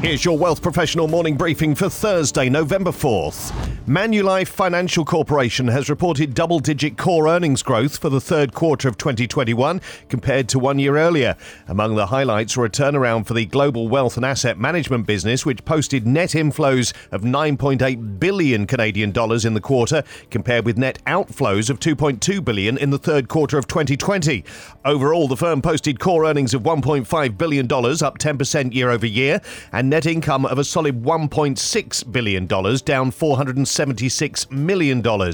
Here's your Wealth Professional morning briefing for Thursday, November 4th. Manulife Financial Corporation has reported double digit core earnings growth for the third quarter of 2021 compared to one year earlier. Among the highlights were a turnaround for the global wealth and asset management business, which posted net inflows of 9.8 billion Canadian dollars in the quarter, compared with net outflows of 2.2 billion in the third quarter of 2020. Overall, the firm posted core earnings of 1.5 billion dollars, up 10% year over year, and net income of a solid $1.6 billion, down $476 million.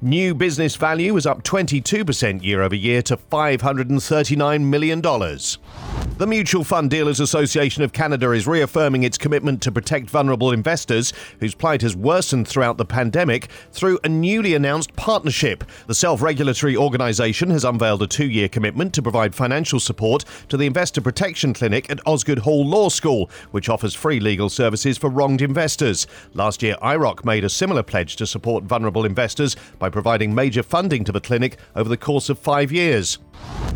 New business value was up 22% year over year to $539 million. The Mutual Fund Dealers Association of Canada is reaffirming its commitment to protect vulnerable investors whose plight has worsened throughout the pandemic through a newly announced partnership. The self regulatory organisation has unveiled a two year commitment to provide financial support to the Investor Protection Clinic at Osgoode Hall Law School, which offers free legal services for wronged investors. Last year, IIROC made a similar pledge to support vulnerable investors by providing major funding to the clinic over the course of five years.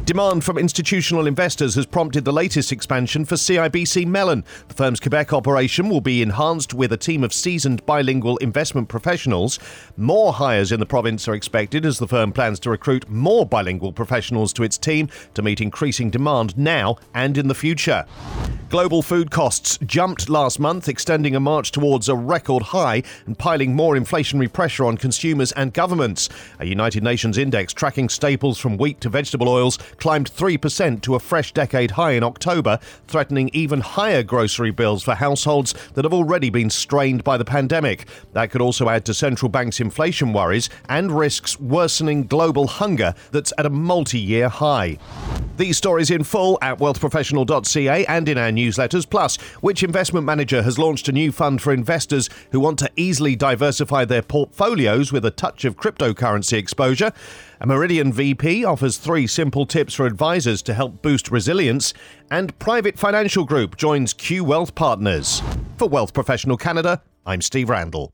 Demand from institutional investors has prompted the latest expansion for CIBC Mellon. The firm's Quebec operation will be enhanced with a team of seasoned bilingual investment professionals. More hires in the province are expected as the firm plans to recruit more bilingual professionals to its team to meet increasing demand now and in the future. Global food costs jumped last month, extending a march towards a record high and piling more inflationary pressure on consumers and governments. A United Nations index tracking staples from wheat to vegetable oils climbed 3% to a fresh decade high in October, threatening even higher grocery bills for households that have already been strained by the pandemic. That could also add to central banks' inflation worries and risks worsening global hunger that's at a multi year high. These stories in full at wealthprofessional.ca and in our newsletters. Plus, which investment manager has launched a new fund for investors who want to easily diversify their portfolios with a touch of cryptocurrency exposure? A Meridian VP offers three simple tips for advisors to help boost resilience. And Private Financial Group joins Q Wealth Partners. For Wealth Professional Canada, I'm Steve Randall.